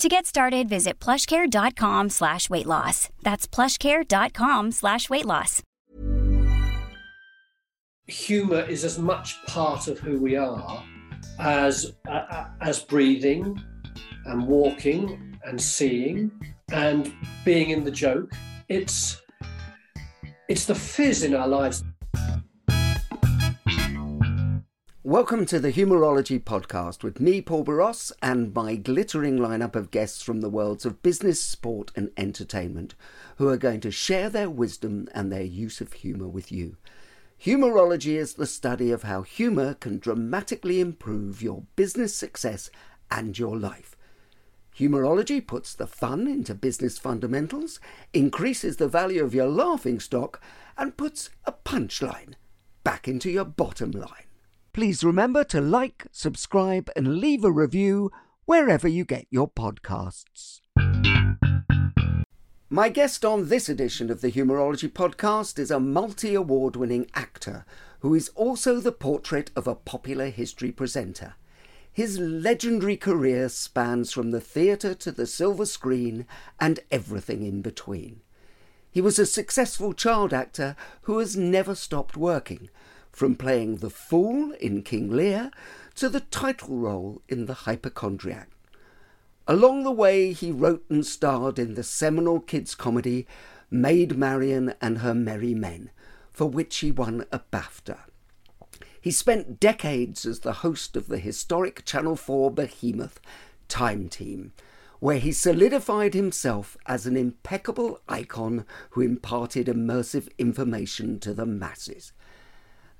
To get started, visit plushcare.com slash weight loss. That's plushcare.com slash weight loss. Humour is as much part of who we are as, uh, as breathing and walking and seeing and being in the joke. It's, it's the fizz in our lives. Welcome to the Humourology podcast with me, Paul Boross, and my glittering lineup of guests from the worlds of business, sport, and entertainment, who are going to share their wisdom and their use of humour with you. Humourology is the study of how humour can dramatically improve your business success and your life. Humourology puts the fun into business fundamentals, increases the value of your laughing stock, and puts a punchline back into your bottom line. Please remember to like, subscribe, and leave a review wherever you get your podcasts. My guest on this edition of the Humourology podcast is a multi award winning actor who is also the portrait of a popular history presenter. His legendary career spans from the theatre to the silver screen and everything in between. He was a successful child actor who has never stopped working, from playing the fool in King Lear to the title role in The Hypochondriac. Along the way, he wrote and starred in the seminal kids' comedy Maid Marian and Her Merry Men, for which he won a BAFTA. He spent decades as the host of the historic Channel 4 behemoth Time Team, where he solidified himself as an impeccable icon who imparted immersive information to the masses.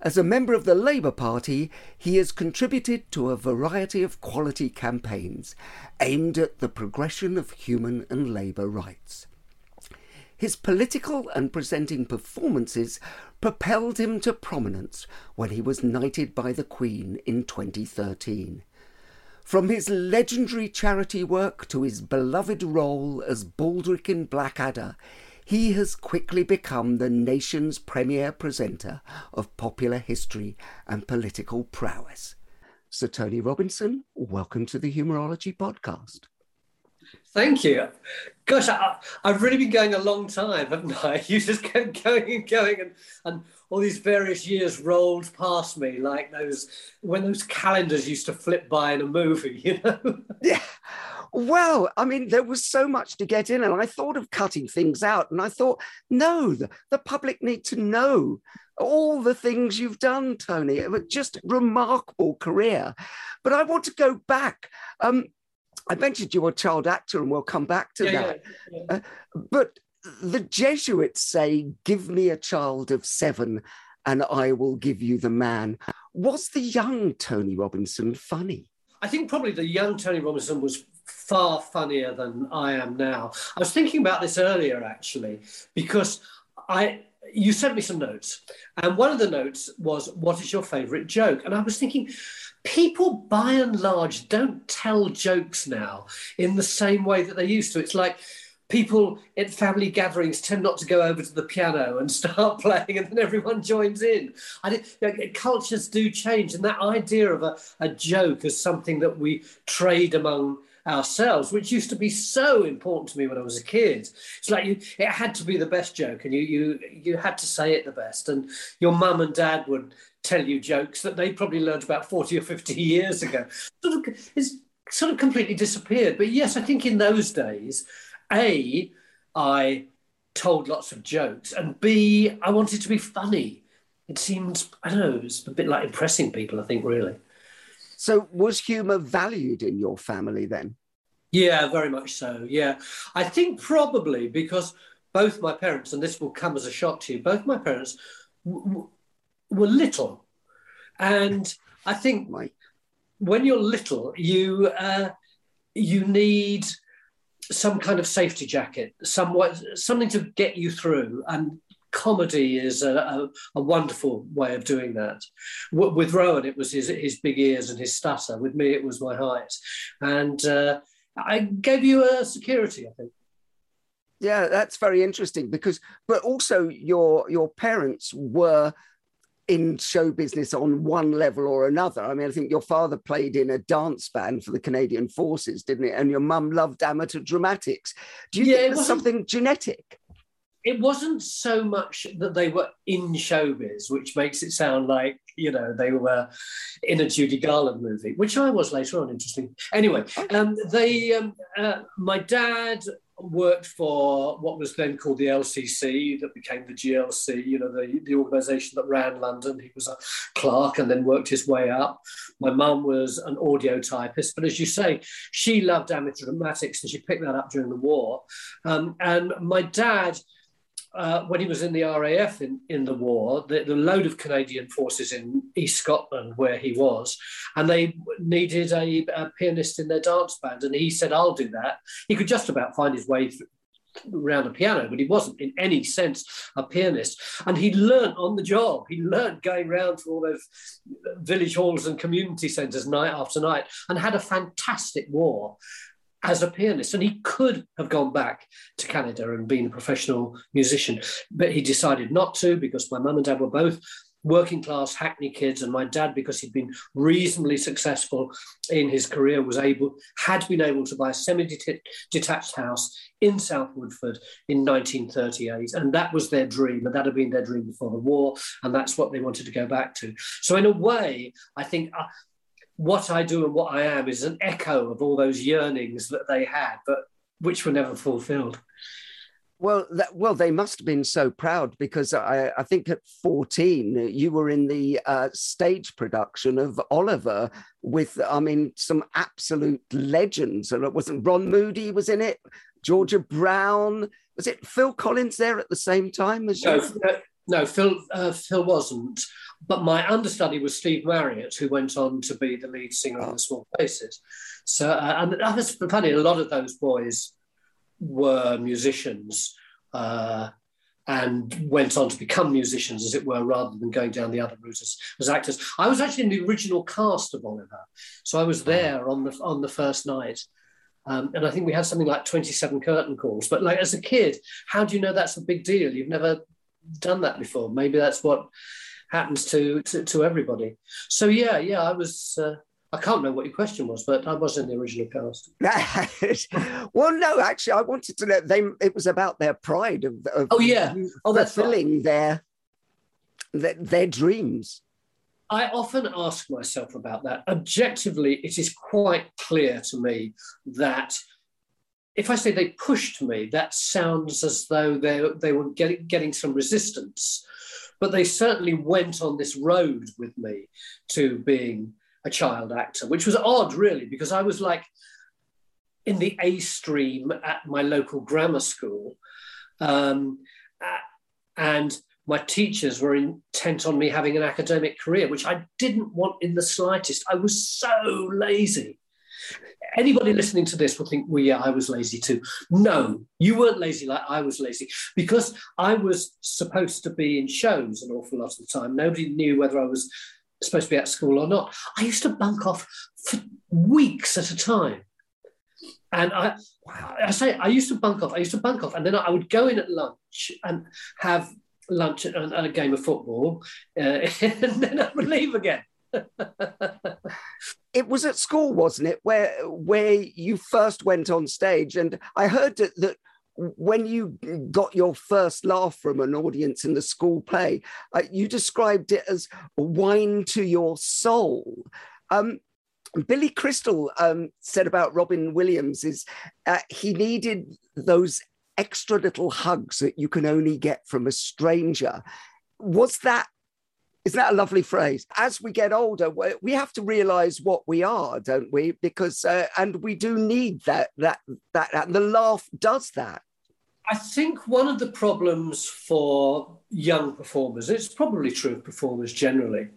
As a member of the Labour Party, he has contributed to a variety of quality campaigns aimed at the progression of human and labour rights. His political and presenting performances propelled him to prominence when he was knighted by the Queen in 2013. From his legendary charity work to his beloved role as Baldric in Blackadder, he has quickly become the nation's premier presenter of popular history and political prowess. Sir Tony Robinson, welcome to the Humourology podcast. Thank you. Gosh, I, have really been going a long time, haven't I? You just kept going and going, and, and all these various years rolled past me like those when those calendars used to flip by in a movie, you know? Yeah. Well, I mean, there was so much to get in, and I thought of cutting things out. And I thought, no, the, the public need to know all the things you've done, Tony. It was just remarkable career. But I want to go back. Um, I mentioned you were a child actor, and we'll come back to yeah, that. Yeah, yeah. Uh, but the Jesuits say, Give me a child of seven, and I will give you the man. Was the young Tony Robinson funny? I think probably the young Tony Robinson was far funnier than I am now. I was thinking about this earlier actually, because I you sent me some notes, and one of the notes was, What is your favorite joke? And I was thinking, people by and large don't tell jokes now in the same way that they used to. It's like people at family gatherings tend not to go over to the piano and start playing and then everyone joins in. I cultures do change, and that idea of a, a joke as something that we trade among ourselves, which used to be so important to me when I was a kid. It's like you, it had to be the best joke, and you you you had to say it the best. And your mum and dad would tell you jokes that they probably learned about forty or fifty years ago. Sort of, it's sort of completely disappeared. But yes, I think in those days, a I told lots of jokes, and B, I wanted to be funny. It seemed, I don't know, it's a bit like impressing people, I think, really. So, was humour valued in your family then? Yeah, very much so. Yeah. I think probably because both my parents, and this will come as a shock to you, both my parents w- w- were little. And I think when you're little, you uh, you need some kind of safety jacket, somewhat something to get you through. And comedy is a, a, a wonderful way of doing that. W- with Rowan, it was his, his big ears and his stutter. With me, it was my height. And uh, I gave you a security, I think. Yeah, that's very interesting because, but also your your parents were in show business on one level or another. I mean, I think your father played in a dance band for the Canadian Forces, didn't it? And your mum loved amateur dramatics. Do you yeah, think there's something genetic? It wasn't so much that they were in showbiz, which makes it sound like you know they were in a Judy Garland movie, which I was later on. Interesting. Anyway, um, they, um, uh, my dad worked for what was then called the LCC, that became the GLC, you know, the, the organisation that ran London. He was a clerk and then worked his way up. My mum was an audio typist, but as you say, she loved amateur dramatics and she picked that up during the war. Um, and my dad, uh, when he was in the RAF in, in the war, the, the, load of Canadian forces in East Scotland, where he was, and they needed a, a, pianist in their dance band. And he said, I'll do that. He could just about find his way through, around a piano, but he wasn't in any sense a pianist. And he learned on the job. He learned going around to all those village halls and community centres night after night and had a fantastic war as a pianist. And he could have gone back to Canada and been a professional musician, but he decided not to because my mum and dad were both working class hackney kids and my dad because he'd been reasonably successful in his career was able had been able to buy a semi-detached house in south woodford in 1938 and that was their dream and that had been their dream before the war and that's what they wanted to go back to so in a way i think uh, what I do and what I am is an echo of all those yearnings that they had, but which were never fulfilled. Well, that, well, they must have been so proud because I, I think at 14 you were in the uh, stage production of Oliver with, I mean, some absolute legends. And it wasn't Ron Moody was in it, Georgia Brown. Was it Phil Collins there at the same time as no, you? No, no, Phil. Uh, Phil wasn't. But my understudy was Steve Marriott, who went on to be the lead singer oh. the Small Faces. So, uh, and that was funny. A lot of those boys were musicians uh, and went on to become musicians, as it were, rather than going down the other route as, as actors. I was actually in the original cast of Oliver, so I was there on the on the first night. Um, and I think we had something like 27 curtain calls. But like as a kid, how do you know that's a big deal? You've never done that before. Maybe that's what happens to, to, to everybody. So yeah, yeah, I was. Uh, I can't remember what your question was, but I was in the original cast. well, no, actually, I wanted to know. They it was about their pride of, of oh yeah, oh that's fulfilling right. their, their their dreams. I often ask myself about that. Objectively, it is quite clear to me that if I say they pushed me, that sounds as though they, they were getting, getting some resistance. But they certainly went on this road with me to being a child actor, which was odd, really, because I was like in the A stream at my local grammar school. Um, and my teachers were intent on me having an academic career, which I didn't want in the slightest. I was so lazy anybody listening to this will think, well, yeah, I was lazy too. No, you weren't lazy like I was lazy because I was supposed to be in shows an awful lot of the time. Nobody knew whether I was supposed to be at school or not. I used to bunk off for weeks at a time. And I, I say, I used to bunk off. I used to bunk off, and then I would go in at lunch and have lunch and, a game of football, uh, and then I would leave again it was at school, wasn't it, where where you first went on stage? And I heard that, that when you got your first laugh from an audience in the school play, uh, you described it as wine to your soul. Um, Billy Crystal um, said about Robin Williams is uh, he needed those extra little hugs that you can only get from a stranger. Was that isn't that a lovely phrase? As we get older, we have to realize what we are, don't we? Because uh, and we do need that that that and the laugh does that. I think one of the problems for young performers, it's probably true of performers generally,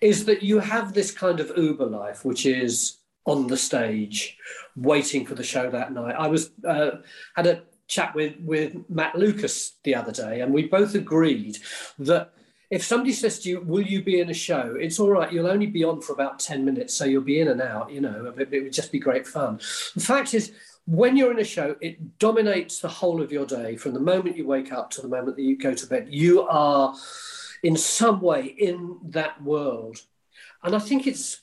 is that you have this kind of Uber life, which is on the stage, waiting for the show that night. I was uh, had a chat with with Matt Lucas the other day, and we both agreed that if somebody says to you, "Will you be in a show?" It's all right. You'll only be on for about ten minutes, so you'll be in and out. You know, it, it would just be great fun. The fact is, when you're in a show, it dominates the whole of your day from the moment you wake up to the moment that you go to bed. You are, in some way, in that world, and I think it's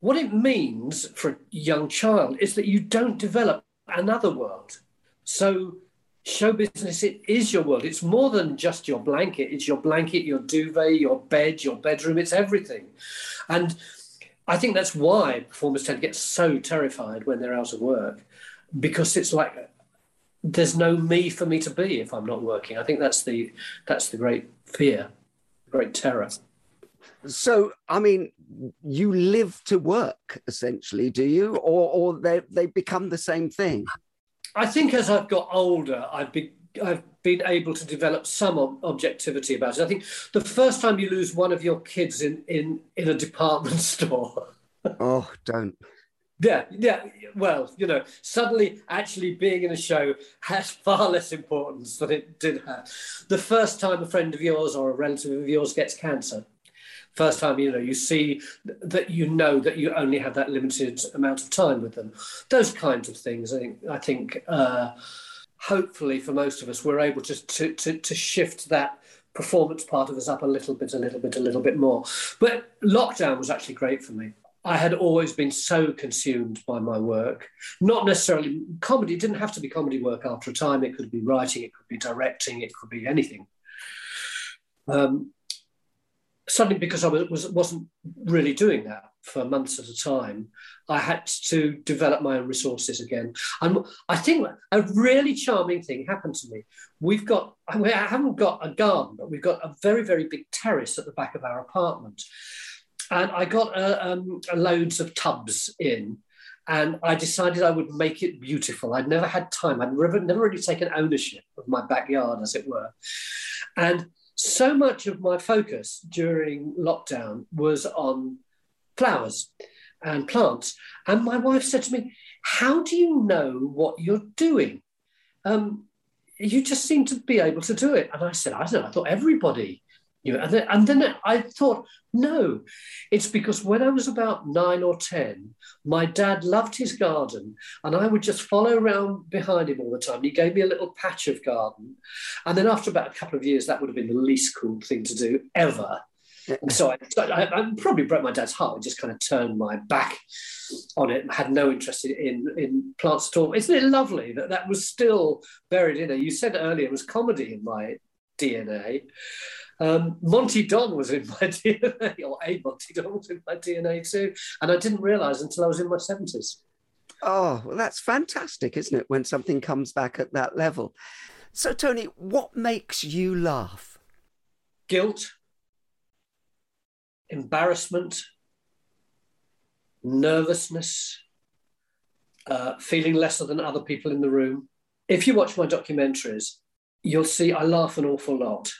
what it means for a young child is that you don't develop another world. So show business it is your world. It's more than just your blanket. It's your blanket your duvet your bed your bedroom. It's everything. And i think that's why performers tend to get so terrified when they're out of work because it's like there's no me for me to be if i'm not working. I think that's the that's the great fear great terror. So i mean you live to work essentially do you? Or or they they become the same thing I think as I've got older, I've been I've been able to develop some ob- objectivity about it. I think the first time you lose one of your kids in in in a department store. oh, don't. Yeah, yeah. Well, you know, suddenly actually being in a show has far less importance than it did have. The first time a friend of yours or a relative of yours gets cancer, first time you know you see that you know that you only have that limited amount of time with them those kinds of things i think i think uh, hopefully for most of us we're able to, to to to shift that performance part of us up a little bit a little bit a little bit more but lockdown was actually great for me I had always been so consumed by my work. Not necessarily comedy, it didn't have to be comedy work after a time. It could be writing, it could be directing, it could be anything. Um, suddenly because I was, wasn't really doing that for months at a time, I had to develop my own resources again. And I think a really charming thing happened to me. We've got, I haven't got a garden, but we've got a very, very big terrace at the back of our apartment. And I got a, um, loads of tubs in and I decided I would make it beautiful. I'd never had time. I'd never, never really taken ownership of my backyard, as it were. And so much of my focus during lockdown was on flowers and plants. And my wife said to me, How do you know what you're doing? Um, you just seem to be able to do it. And I said, I don't know, I thought everybody you know, and then, and then I thought, no, it's because when I was about nine or 10, my dad loved his garden and I would just follow around behind him all the time. He gave me a little patch of garden. And then after about a couple of years, that would have been the least cool thing to do ever. And so I, I, I probably broke my dad's heart. I just kind of turned my back on it and had no interest in, in plants at all. Isn't it lovely that that was still buried in there? You said earlier it was comedy in my DNA. Um, Monty Don was in my DNA, or a Monty Don was in my DNA too. And I didn't realize until I was in my 70s. Oh, well, that's fantastic, isn't it, when something comes back at that level? So, Tony, what makes you laugh? Guilt, embarrassment, nervousness, uh, feeling lesser than other people in the room. If you watch my documentaries, you'll see I laugh an awful lot.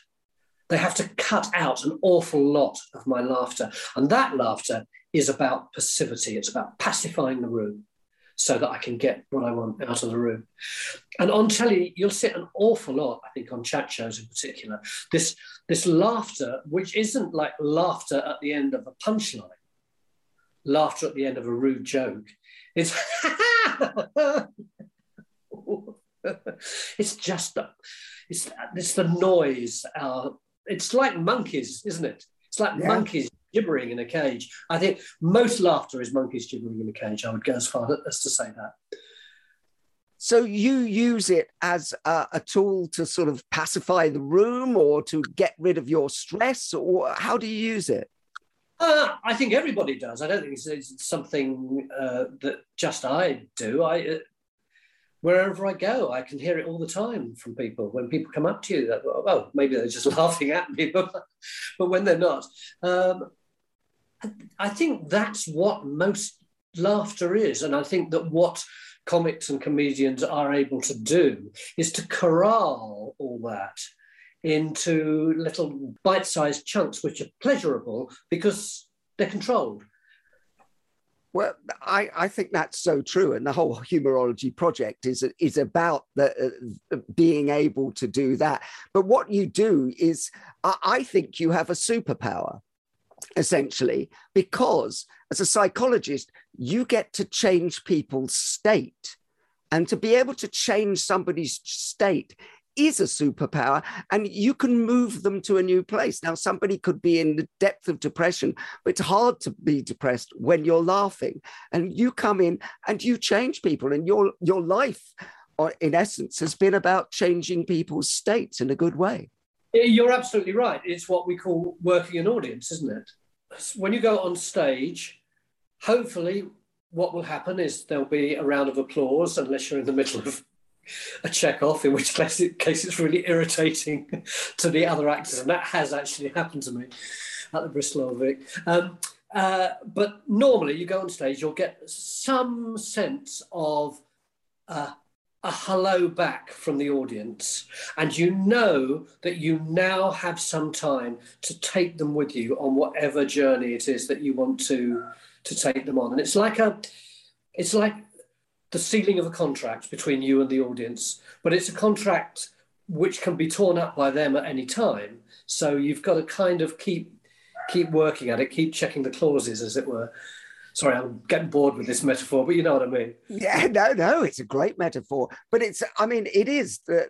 They have to cut out an awful lot of my laughter. And that laughter is about passivity, it's about pacifying the room so that I can get what I want out of the room. And on telly, you'll see an awful lot, I think, on chat shows in particular, this, this laughter, which isn't like laughter at the end of a punchline, laughter at the end of a rude joke. It's it's just the, it's, it's the noise, our it's like monkeys, isn't it? It's like yeah. monkeys gibbering in a cage. I think most laughter is monkeys gibbering in a cage. I would go as far as to say that. So you use it as a, a, tool to sort of pacify the room or to get rid of your stress, or how do you use it? Uh, I think everybody does. I don't think it's, it's something uh, that just I do. I, uh, wherever I go, I can hear it all the time from people. When people come up to you, that oh, maybe they're just laughing at me, but, but when they're not, um, I think that's what most laughter is, and I think that what comics and comedians are able to do is to corral all that into little bite-sized chunks which are pleasurable because they're controlled well, I, I think that's so true, and the whole humourology project is is about the, uh, being able to do that. But what you do is, I, I think you have a superpower, essentially, because as a psychologist, you get to change people's state, and to be able to change somebody's state is a superpower and you can move them to a new place. Now, somebody could be in the depth of depression, but it's hard to be depressed when you're laughing. And you come in and you change people, and your, your life, uh, in essence, has been about changing people's states in a good way. You're absolutely right. It's what we call working an audience, isn't it? When you go on stage, hopefully what will happen is there'll be a round of applause, unless you're in the middle of a check off, in which case, it, case it's really irritating to the other actors. And that has actually happened to me at the Bristol Old Vic. Um, uh, but normally you go on stage, you'll get some sense of uh, a hello back from the audience. And you know that you now have some time to take them with you on whatever journey it is that you want to, to take them on. And it's like a, it's like the sealing of a contract between you and the audience, but it's a contract which can be torn up by them at any time. So you've got to kind of keep keep working at it, keep checking the clauses, as it were. Sorry, I'm getting bored with this metaphor, but you know what I mean. Yeah, no, no, it's a great metaphor. But it's, I mean, it is the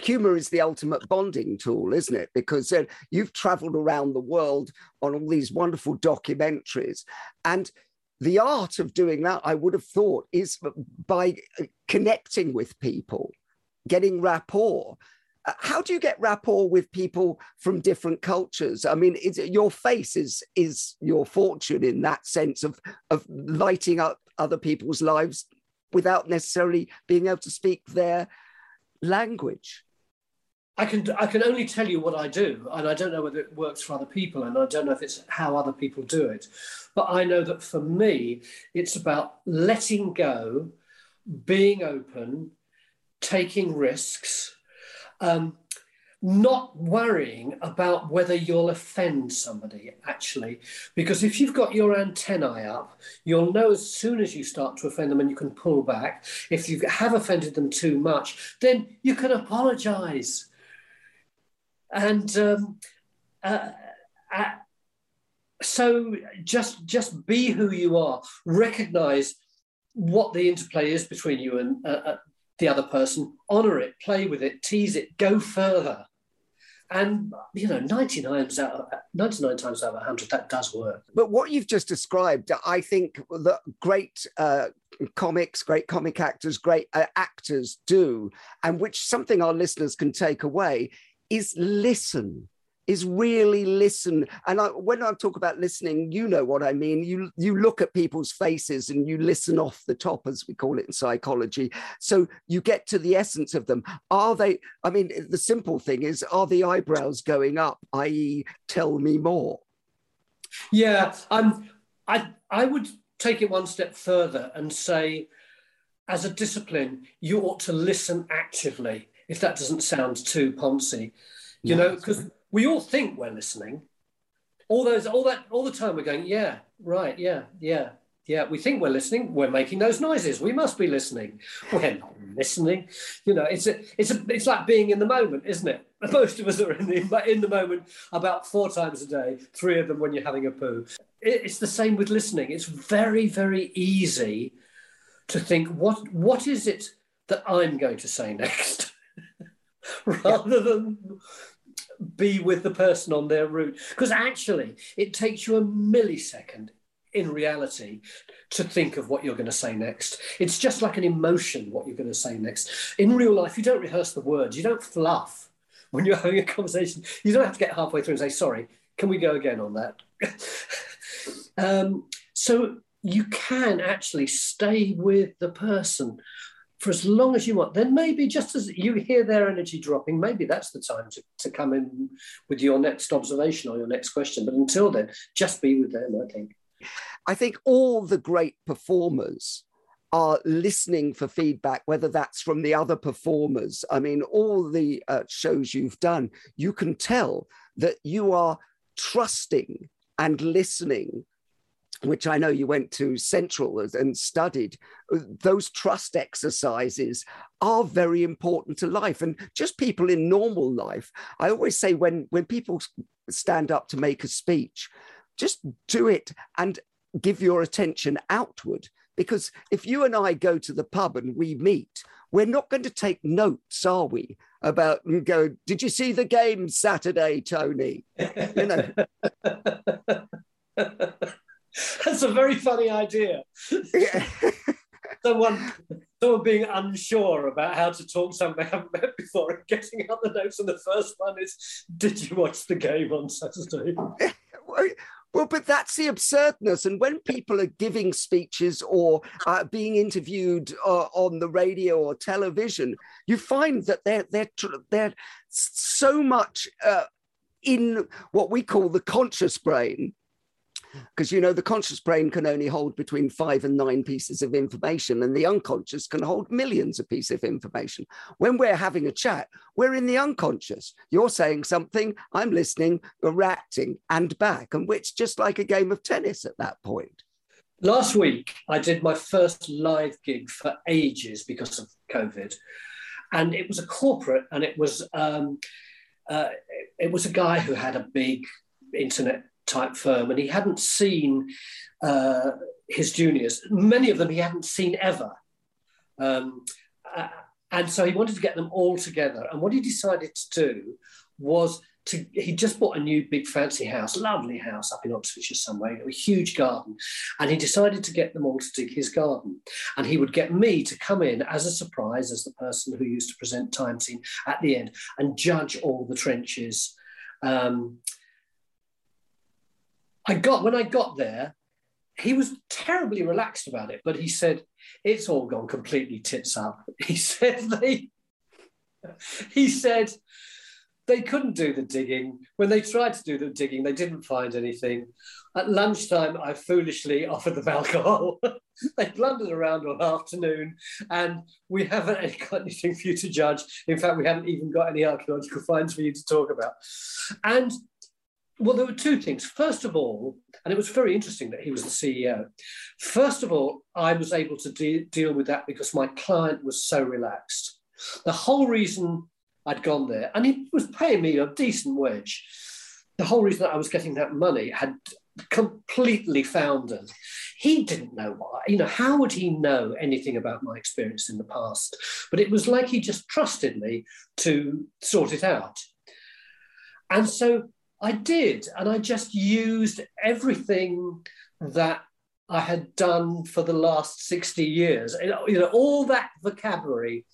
humor is the ultimate bonding tool, isn't it? Because uh, you've traveled around the world on all these wonderful documentaries, and the art of doing that, I would have thought, is by connecting with people, getting rapport. Uh, how do you get rapport with people from different cultures? I mean, your face is is your fortune in that sense of of lighting up other people's lives without necessarily being able to speak their language. I can I can only tell you what I do, and I don't know whether it works for other people, and I don't know if it's how other people do it. But I know that for me, it's about letting go, being open, taking risks, um, not worrying about whether you'll offend somebody actually, because if you've got your antennae up, you'll know as soon as you start to offend them, and you can pull back. If you have offended them too much, then you can apologise and um, uh, uh, so just just be who you are. Recognize what the interplay is between you and uh, uh the other person. Honor it, play with it, tease it, go further. And you know, 99 times out of, 99 times out of 100, that does work. But what you've just described, I think that great uh, comics, great comic actors, great uh, actors do, and which something our listeners can take away is listen is really listen. And I, when i talk about listening you know what i mean. You you look at people's faces and you listen off the top as we call it in psychology. So you get to the essence of them. Are they i mean the simple thing is are the eyebrows going up i.e tell me more? Yeah um i i would take it one step further and say as a discipline you ought to listen actively if that doesn't sound too poncy, you know, because we all think we're listening. All those, all that, all the time we're going, yeah, right, yeah, yeah, yeah. We think we're listening. We're making those noises. We must be listening. We're not listening. You know, it's a, it's a, it's like being in the moment, isn't it? Most of us are in the in the moment about four times a day. Three of them when you're having a poo. It's the same with listening. It's very, very easy to think what what is it that I'm going to say next. rather than be with the person on their route. Because actually, it takes you a millisecond in reality to think of what you're going to say next. It's just like an emotion, what you're going to say next. In real life, you don't rehearse the words, you don't fluff when you're having a conversation. You don't have to get halfway through and say, sorry, can we go again on that? um, so you can actually stay with the person for as long as you want. Then maybe just as you hear their energy dropping, maybe that's the time to, to come in with your next observation or your next question. But until then, just be with them, I think. I think all the great performers are listening for feedback, whether that's from the other performers. I mean, all the uh, shows you've done, you can tell that you are trusting and listening which I know you went to Central and studied, uh, those trust exercises are very important to life. And just people in normal life, I always say when, when people stand up to make a speech, just do it and give your attention outward. Because if you and I go to the pub and we meet, we're not going to take notes, are we? About and go, did you see the game Saturday, Tony? You know. That's a very funny idea. Yeah. someone, someone being unsure about how to talk to someone they haven't met before and getting out the notes. And the first one is, "Did you watch the game on Saturday?" Well, but that's the absurdness. And when people are giving speeches or uh, being interviewed uh, on the radio or television, you find that they're they're they're so much uh, in what we call the conscious brain because you know the conscious brain can only hold between five and nine pieces of information and the unconscious can hold millions of pieces of information. When we're having a chat we're in the unconscious. You're saying something i'm listening reacting and back and which just like a game of tennis at that point. Last week i did my first live gig for ages because of covid and it was a corporate and it was um, uh, it was a guy who had a big internet type firm, and he hadn't seen uh, his juniors. Many of them he hadn't seen ever. Um, uh, and so he wanted to get them all together. And what he decided to do was to, he just bought a new big fancy house, lovely house up in Oxfordshire somewhere, a huge garden. And he decided to get them all to dig his garden. And he would get me to come in as a surprise, as the person who used to present Time Team at the end and judge all the trenches. Um, I got when I got there, he was terribly relaxed about it, but he said, it's all gone completely tits up. He said they he said they couldn't do the digging. When they tried to do the digging, they didn't find anything. At lunchtime, I foolishly offered them alcohol. they blundered around all afternoon, and we haven't got anything for you to judge. In fact, we haven't even got any archaeological finds for you to talk about. And well, there were two things. First of all, and it was very interesting that he was the CEO. First of all, I was able to de- deal with that because my client was so relaxed. The whole reason I'd gone there, and he was paying me a decent wage, the whole reason that I was getting that money had completely foundered. He didn't know why. You know, how would he know anything about my experience in the past? But it was like he just trusted me to sort it out. And so I did. And I just used everything that I had done for the last 60 years. You know, all that vocabulary,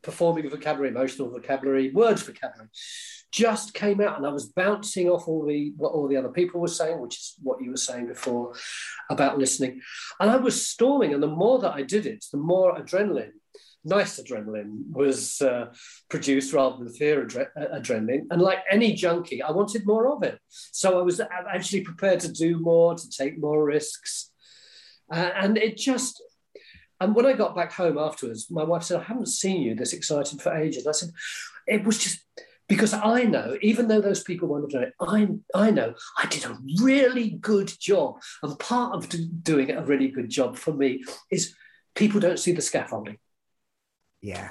performing vocabulary, emotional vocabulary, words vocabulary, just came out. And I was bouncing off all the what all the other people were saying, which is what you were saying before about listening. And I was storming. And the more that I did it, the more adrenaline nice adrenaline was uh, produced rather than fear adre- adrenaline. And like any junkie, I wanted more of it. So I was actually prepared to do more, to take more risks. Uh, and it just, and when I got back home afterwards, my wife said, I haven't seen you this excited for ages. I said, it was just because I know, even though those people wanted to do it, I, I know I did a really good job. And part of doing a really good job for me is people don't see the scaffolding. Yeah.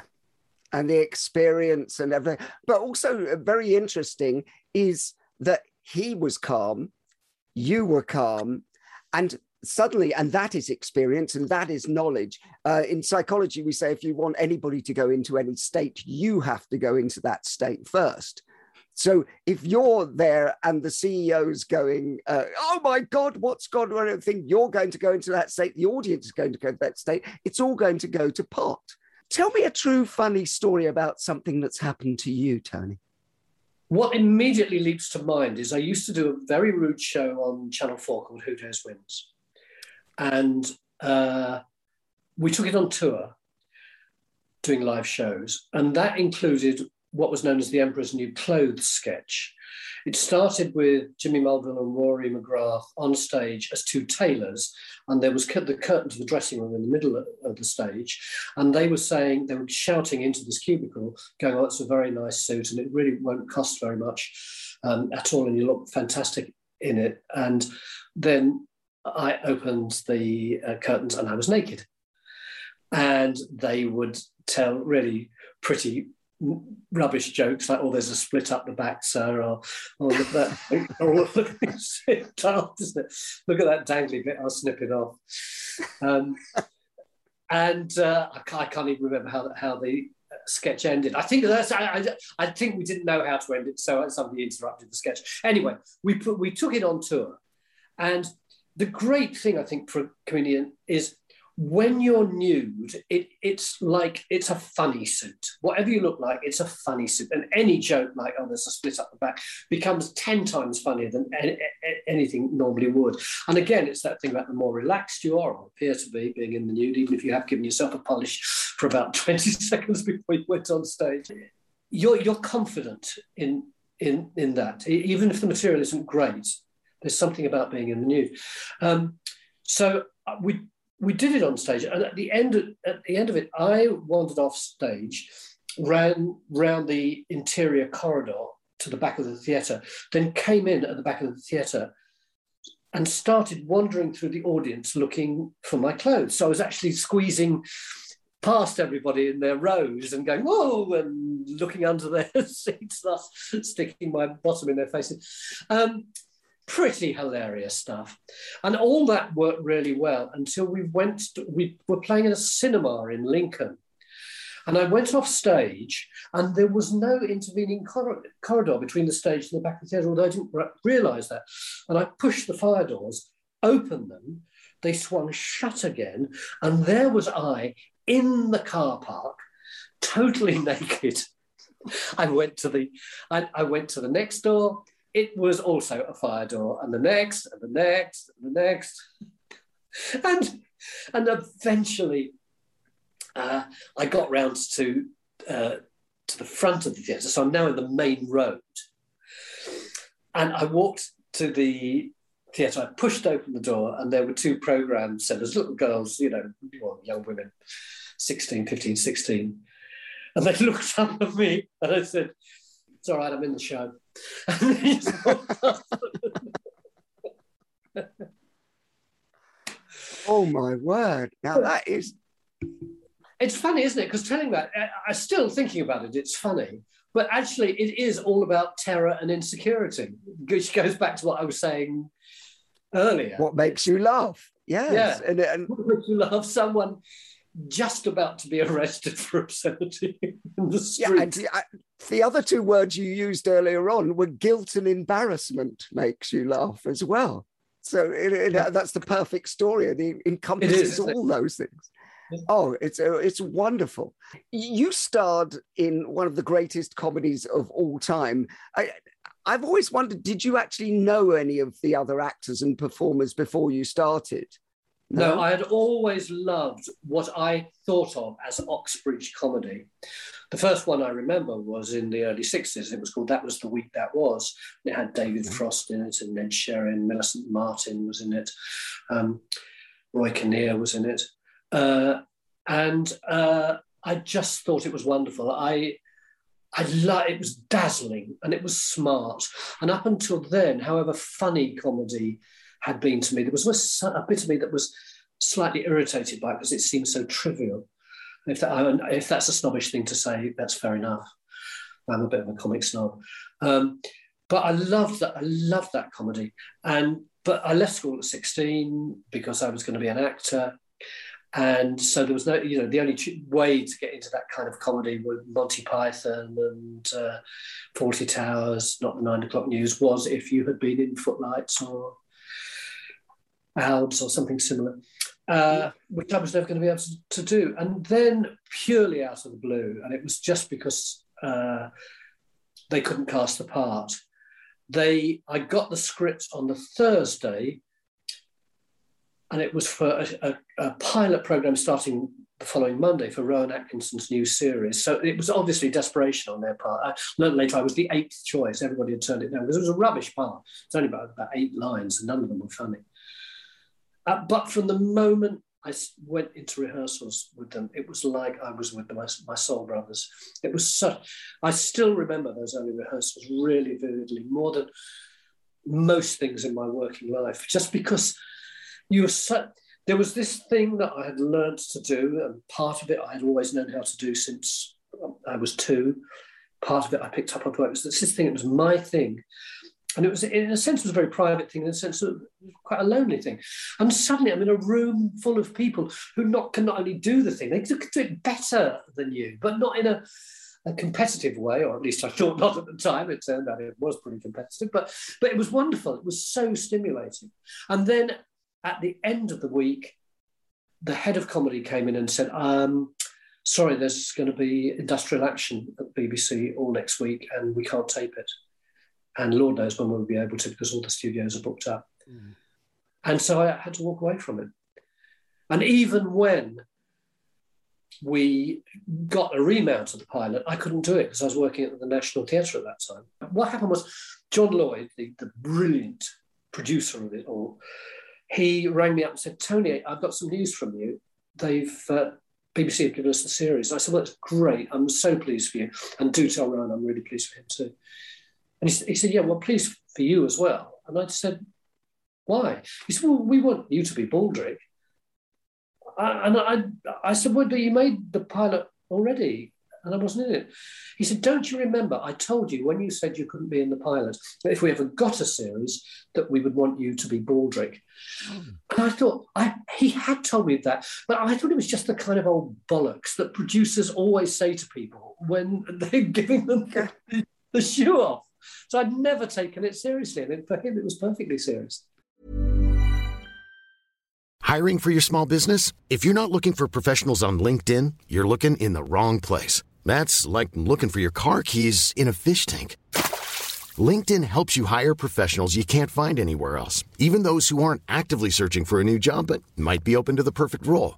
And the experience and everything. But also, uh, very interesting is that he was calm, you were calm, and suddenly, and that is experience and that is knowledge. Uh, in psychology, we say if you want anybody to go into any state, you have to go into that state first. So if you're there and the CEO's going, uh, oh my God, what's on? I don't think you're going to go into that state. The audience is going to go to that state. It's all going to go to pot. Tell me a true funny story about something that's happened to you, Tony. What immediately leaps to mind is I used to do a very rude show on Channel 4 called Who Dares Wins. And uh, we took it on tour. doing live shows, and that included what was known as the Emperor's New Clothes sketch. It started with Jimmy Mulville and Rory McGrath on stage as two tailors, and there was the curtain to the dressing room in the middle of the stage, and they were saying they were shouting into this cubicle, going, "Oh, it's a very nice suit, and it really won't cost very much um, at all, and you look fantastic in it." And then I opened the uh, curtains, and I was naked, and they would tell really pretty rubbish jokes like, "Oh, there's a split up the back, sir," or "Oh, look at that, or look at it? Look at that dangly bit. I'll snip it off." Um, and uh, I, can't, I, can't, even remember how how the sketch ended. I think that's I, I, I, think we didn't know how to end it, so somebody interrupted the sketch. Anyway, we put we took it on tour, and the great thing I think for a comedian is when you're nude, it, it's like it's a funny suit. Whatever you look like, it's a funny suit. And any joke like, oh, there's a split up the back, becomes 10 times funnier than any, anything normally would. And again, it's that thing about the more relaxed you are, or appear to be, being in the nude, even if you have given yourself a polish for about 20 seconds before you went on stage, you're, you're confident in, in, in that. Even if the material isn't great, there's something about being in the nude. Um, so uh, we we did it on stage, and at the end of, at the end of it, I wandered off stage, ran round the interior corridor to the back of the theatre, then came in at the back of the theatre and started wandering through the audience looking for my clothes. So I was actually squeezing past everybody in their rows and going, whoa, and looking under their seats, thus sticking my bottom in their faces. Um, pretty hilarious stuff. And all that worked really well until we went, to, we were playing in a cinema in Lincoln. And I went off stage, and there was no intervening cor- corridor between the stage and the back of the theatre, although I didn't re- realize that. And I pushed the fire doors, opened them, they swung shut again, and there was I in the car park, totally naked. I went to the I, I went to the next door it was also a fire door, and the next, and the next, and the next. and, and eventually, uh, I got round to, uh, to the front of the theatre. So I'm now in the main road. And I walked to the theatre. I pushed open the door, and there were two program centers, little girls, you know, young women, 16, 15, 16. And they looked up at me, and I said, It's all right, I'm in the show. oh my word! Now that is. It's funny, isn't it? Because telling that, I'm still thinking about it. It's funny, but actually, it is all about terror and insecurity, which goes back to what I was saying earlier. What makes you laugh? Yes. Yeah. And, and what makes you laugh? Someone just about to be arrested for obscenity in the street. Yeah, and uh, the other two words you used earlier on were guilt and embarrassment makes you laugh as well. So it, it, that's the perfect story. It encompasses all it? those things. Oh, it's uh, it's wonderful. You starred in one of the greatest comedies of all time. I, I've always wondered, did you actually know any of the other actors and performers before you started? No, I had always loved what I thought of as Oxbridge comedy. The first one I remember was in the early 60s. It was called That Was the Week That Was. It had David mm-hmm. Frost in it and Ned Sherrin, Millicent Martin was in it, um, Roy Kinnear was in it. Uh, and uh, I just thought it was wonderful. I I lo- it was dazzling and it was smart. And up until then, however funny comedy had been to me. There was a bit of me that was slightly irritated by it because it seemed so trivial. If, that, if that's a snobbish thing to say, that's fair enough. I'm a bit of a comic snob, um, but I loved that. I loved that comedy, and but I left school at 16 because I was going to be an actor, and so there was no, you know, the only way to get into that kind of comedy with Monty Python and uh, Fawlty Towers, not the nine o'clock news, was if you had been in Footlights or Alps or something similar, uh, which I was never going to be able to, to, do. And then purely out of the blue, and it was just because uh, they couldn't cast the part. They, I got the script on the Thursday, and it was for a, a, a pilot program starting the following Monday for Rowan Atkinson's new series. So it was obviously desperation on their part. I learned later I was the eighth choice. Everybody had turned it down because it was a rubbish part. It's only about, about eight lines, and none of them were funny. Uh, but from the moment I went into rehearsals with them, it was like I was with my, my soul brothers. It was such, I still remember those early rehearsals really vividly, more than most things in my working life, just because you were such, there was this thing that I had learned to do, and part of it I had always known how to do since I was two. Part of it I picked up on. It was this thing, it was my thing. And it was, in a sense, it was a very private thing, in a sense, it quite a lonely thing. And suddenly I'm in a room full of people who not, can not only do the thing, they could do it better than you, but not in a, a competitive way, or at least I thought not at the time. It turned out it was pretty competitive, but but it was wonderful. It was so stimulating. And then at the end of the week, the head of comedy came in and said, um, sorry, there's going to be industrial action at BBC all next week and we can't tape it. And Lord knows when we'll be able to because all the studios are booked up. Mm. And so I had to walk away from it. And even when we got a remount of the pilot, I couldn't do it because I was working at the National Theatre at that time. What happened was John Lloyd, the, the brilliant producer of it all, he rang me up and said, Tony, I've got some news from you. They've uh, BBC have given us the series. I said, Well, that's great. I'm so pleased for you. And do tell Rowan I'm really pleased for him too. And he, he said, Yeah, well, please for you as well. And I said, Why? He said, Well, we want you to be Baldrick. I, and I, I said, Well, but you made the pilot already and I wasn't in it. He said, Don't you remember? I told you when you said you couldn't be in the pilot, that if we ever got a series, that we would want you to be Baldrick. Mm. And I thought, I, he had told me that, but I thought it was just the kind of old bollocks that producers always say to people when they're giving them the, the shoe off. So I'd never taken it seriously. And for him, it was perfectly serious. Hiring for your small business? If you're not looking for professionals on LinkedIn, you're looking in the wrong place. That's like looking for your car keys in a fish tank. LinkedIn helps you hire professionals you can't find anywhere else, even those who aren't actively searching for a new job but might be open to the perfect role.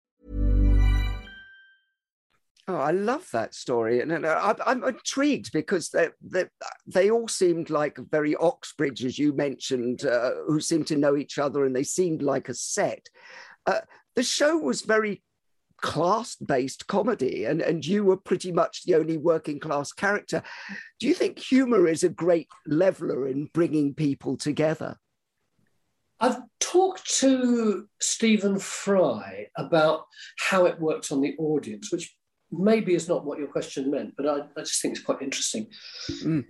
Oh, I love that story, and, and I, am intrigued because they, they, they all seemed like very Oxbridge, as you mentioned, uh, who seemed to know each other, and they seemed like a set. Uh, the show was very class-based comedy, and and you were pretty much the only working class character. Do you think humour is a great leveler in bringing people together? I've talked to Stephen Fry about how it worked on the audience, which maybe is not what your question meant, but I, I just think it's quite interesting. Mm.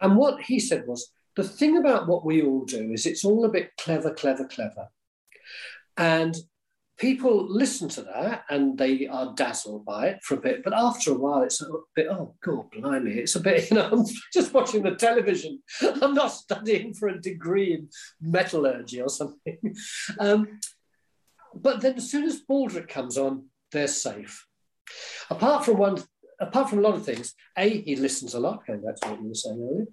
And what he said was the thing about what we all do is it's all a bit clever, clever, clever. And people listen to that and they are dazzled by it for a bit, but after a while, it's a bit, oh, God, blimey, it's a bit, you know, I'm just watching the television. I'm not studying for a degree in metallurgy or something. Um, but then as soon as Baldrick comes on, they're safe. Apart from one, apart from a lot of things, A, he listens a lot, going back to what you were saying earlier.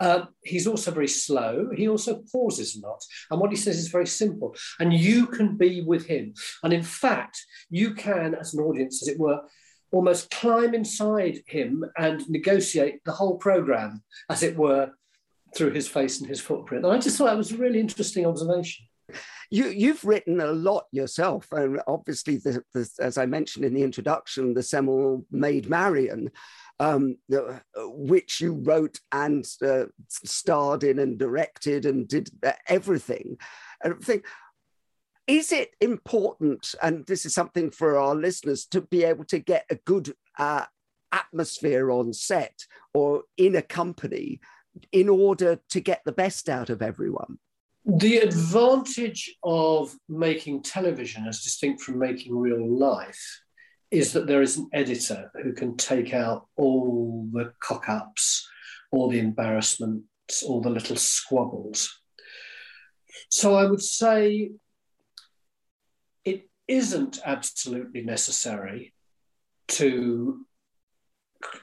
Um, he's also very slow. He also pauses a lot. And what he says is very simple. And you can be with him. And in fact, you can, as an audience, as it were, almost climb inside him and negotiate the whole program, as it were, through his face and his footprint. And I just thought that was a really interesting observation. You, you've written a lot yourself, and obviously, the, the, as I mentioned in the introduction, the seminal Maid Marian um, uh, which you wrote and uh, starred in and directed and did uh, everything. And think, is it important, and this is something for our listeners, to be able to get a good uh, atmosphere on set or in a company in order to get the best out of everyone? The advantage of making television as distinct from making real life is that there is an editor who can take out all the cock ups, all the embarrassments, all the little squabbles. So I would say it isn't absolutely necessary to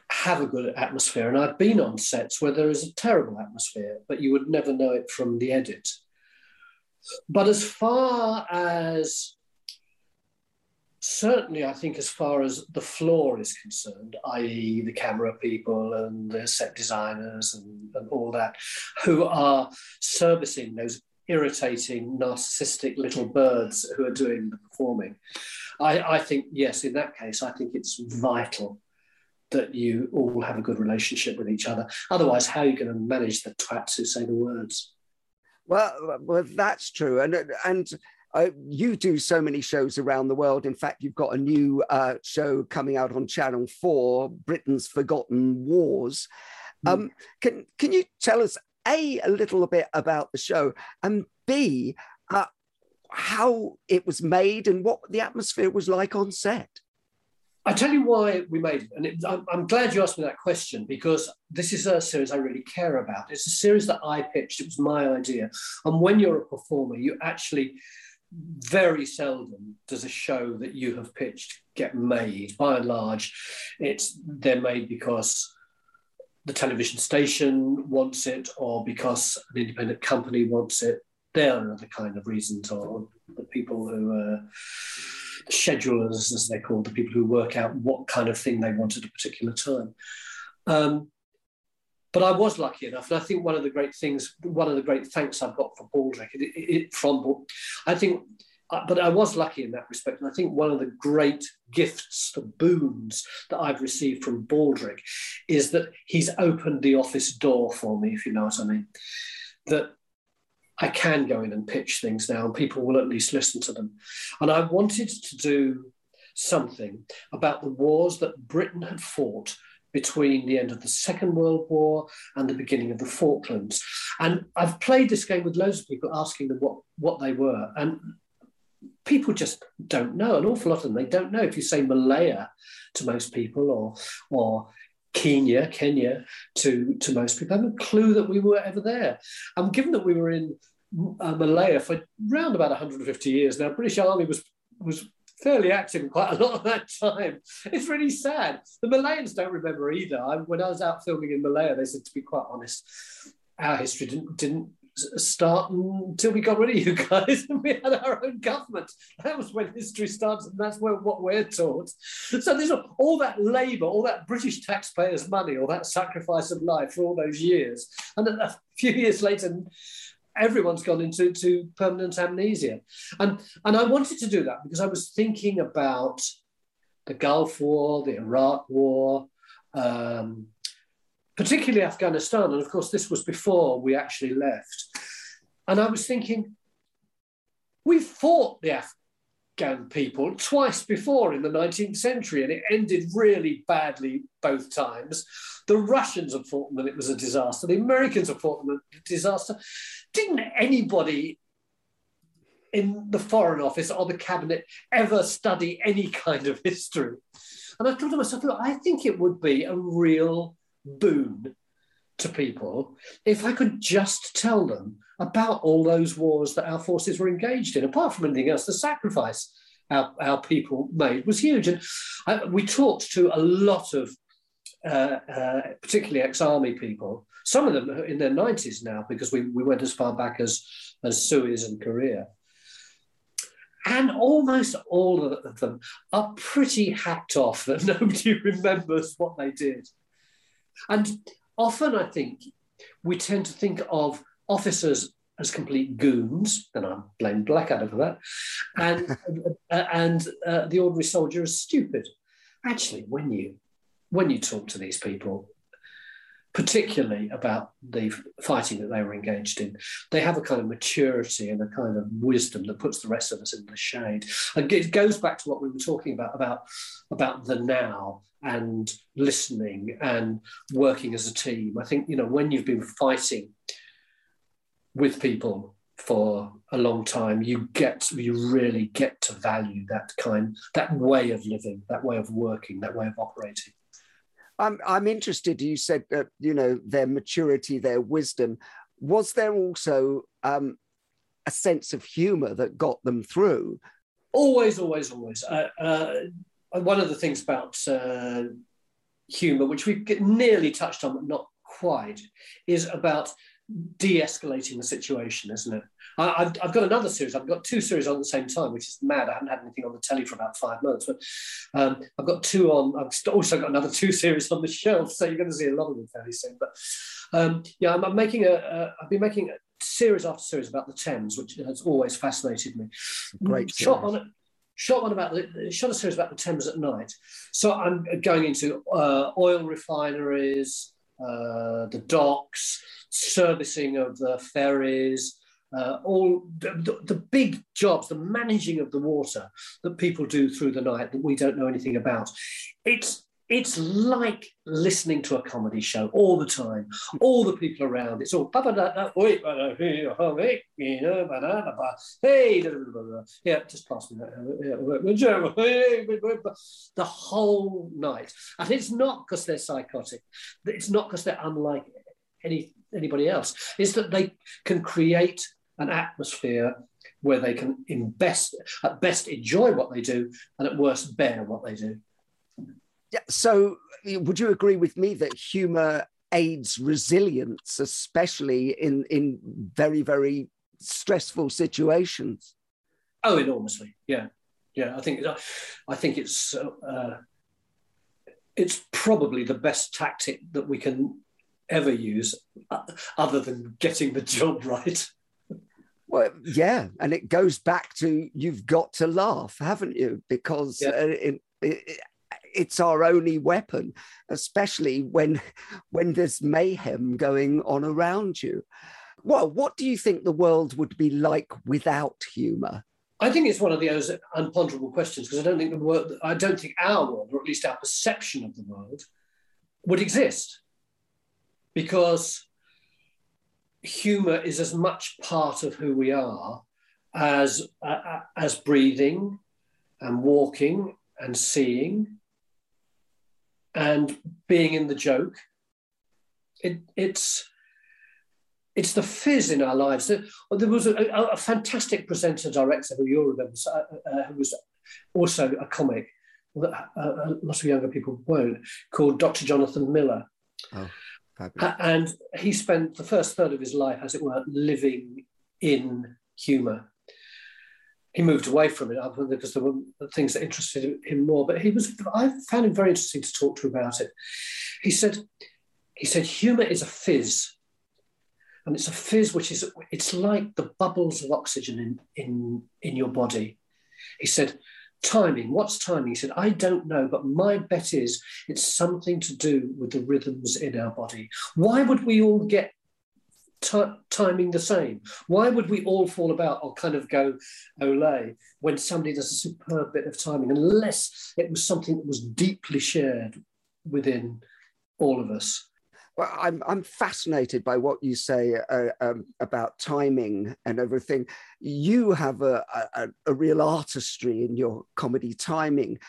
have a good atmosphere. And I've been on sets where there is a terrible atmosphere, but you would never know it from the edit. But as far as certainly, I think, as far as the floor is concerned, i.e., the camera people and the set designers and, and all that, who are servicing those irritating, narcissistic little birds who are doing the performing. I, I, think, yes, in that case, I think it's vital that you all have a good relationship with each other. Otherwise, how are you going to manage the twats who say the words? Well, well, that's true, and and uh, you do so many shows around the world. In fact, you've got a new uh, show coming out on Channel Four, Britain's Forgotten Wars. Mm. Um, can can you tell us a a little bit about the show, and b uh, how it was made and what the atmosphere was like on set? I tell you why we made it, and it, I'm, I'm, glad you asked me that question because this is a series I really care about. It's a series that I pitched; it was my idea, and when you're a performer, you actually very seldom does a show that you have pitched get made. By and large, it's they're made because the television station wants it or because an independent company wants it. There are other kind of reasons, or the people who are schedulers, as they're called, the people who work out what kind of thing they want at a particular time. Um, but I was lucky enough, and I think one of the great things, one of the great thanks I've got for Baldrick, it, it, from I think, uh, but I was lucky in that respect, and I think one of the great gifts, the boons that I've received from Baldrick, is that he's opened the office door for me, if you know what I mean. That I can go in and pitch things now, and people will at least listen to them. And I wanted to do something about the wars that Britain had fought between the end of the Second World War and the beginning of the Falklands. And I've played this game with loads of people asking them what, what they were. And people just don't know. An awful lot of them, they don't know. If you say Malaya to most people or, or Kenya, Kenya to, to most people, I have a clue that we were ever there. And given that we were in uh, Malaya for around about 150 years now, British Army was was fairly active quite a lot of that time. It's really sad. The Malayans don't remember either. I, when I was out filming in Malaya, they said, to be quite honest, our history didn't didn't start until we got rid of you guys and we had our own government. That was when history started, and that's where, what we're taught. So there's all that labour, all that British taxpayers' money, all that sacrifice of life for all those years, and a few years later everyone's gone into to permanent amnesia. And, and I wanted to do that because I was thinking about the Gulf War, the Iraq War, um, particularly Afghanistan. And of course, this was before we actually left. And I was thinking, we fought the Afghan people twice before in the 19th century, and it ended really badly both times. The Russians have fought them and it was a disaster. The Americans have fought them and a disaster didn't anybody in the Foreign Office or the Cabinet ever study any kind of history. And I thought to myself, look, I think it would be a real boon to people if I could just tell them about all those wars that our forces were engaged in. Apart from anything else, the sacrifice our, our people made was huge. And I, we talked to a lot of, uh, uh, particularly ex-army people, some of them in their 90s now, because we, we went as far back as, as Suez and Korea. And almost all of them are pretty hacked off that nobody remembers what they did. And often I think we tend to think of officers as complete goons, and I blame Blackadder for that, and uh, and uh, the ordinary soldier as stupid. Actually, when you when you talk to these people, particularly about the fighting that they were engaged in, they have a kind of maturity and a kind of wisdom that puts the rest of us in the shade. And it goes back to what we were talking about about about the now and listening and working as a team. I think you know when you've been fighting with people for a long time, you get you really get to value that kind that way of living, that way of working, that way of operating. I'm I'm interested. You said that you know their maturity, their wisdom. Was there also um, a sense of humour that got them through? Always, always, always. Uh, uh, one of the things about uh, humour, which we nearly touched on, but not quite, is about de-escalating the situation, isn't it? I, have I've got another series. I've got two series on at the same time, which is mad. I haven't had anything on the telly for about five months, but um, I've got two on. I've also got another two series on the shelf, so you're going to see a lot of them fairly soon. But um, yeah, I'm, I'm making a. a. I've been making a series after series about the Thames, which has always fascinated me. Great shot on it. Shot one about the shot a series about the Thames at night. So I'm going into uh, oil refineries, uh, the docks, servicing of the ferries, uh, all the, the, big jobs, the managing of the water that people do through the night that we don't know anything about. It's it's like listening to a comedy show all the time, all the people around. It's all hey, yeah, just pass me that. The whole night, and it's not because they're psychotic. It's not because they're unlike any anybody else. It's that they can create an atmosphere where they can invest at best enjoy what they do and at worst bear what they do. Yeah, so would you agree with me that humor aids resilience, especially in in very very stressful situations? Oh, enormously. Yeah, yeah. I think I think it's uh, it's probably the best tactic that we can ever use, uh, other than getting the job right. Well, yeah, and it goes back to you've got to laugh, haven't you? Because yeah. uh, it, it, it's our only weapon, especially when when there's mayhem going on around you. Well, what do you think the world would be like without humour? I think it's one of those unponderable questions because I don't think the world, I don't think our world, or at least our perception of the world, would exist because humor is as much part of who we are as uh, as breathing and walking and seeing and being in the joke. It, it's it's the fizz in our lives. There, was a, a, fantastic presenter director who you'll remember, uh, uh, who was also a comic that uh, a lot of younger people won't, called Dr. Jonathan Miller. Oh, and he spent the first third of his life, as it were, living in humour he moved away from it because there were things that interested him more. But he was I found him very interesting to talk to about it. He said, he said, humour is a fizz. And it's a fizz which is it's like the bubbles of oxygen in, in, in your body. He said, timing, what's timing? He said, I don't know, but my bet is it's something to do with the rhythms in our body. Why would we all get timing the same? Why would we all fall about or kind of go ole when somebody does a superb bit of timing, unless it was something that was deeply shared within all of us? well, I'm I'm fascinated by what you say uh, um, about timing and everything. You have a, a, a real artistry in your comedy timing.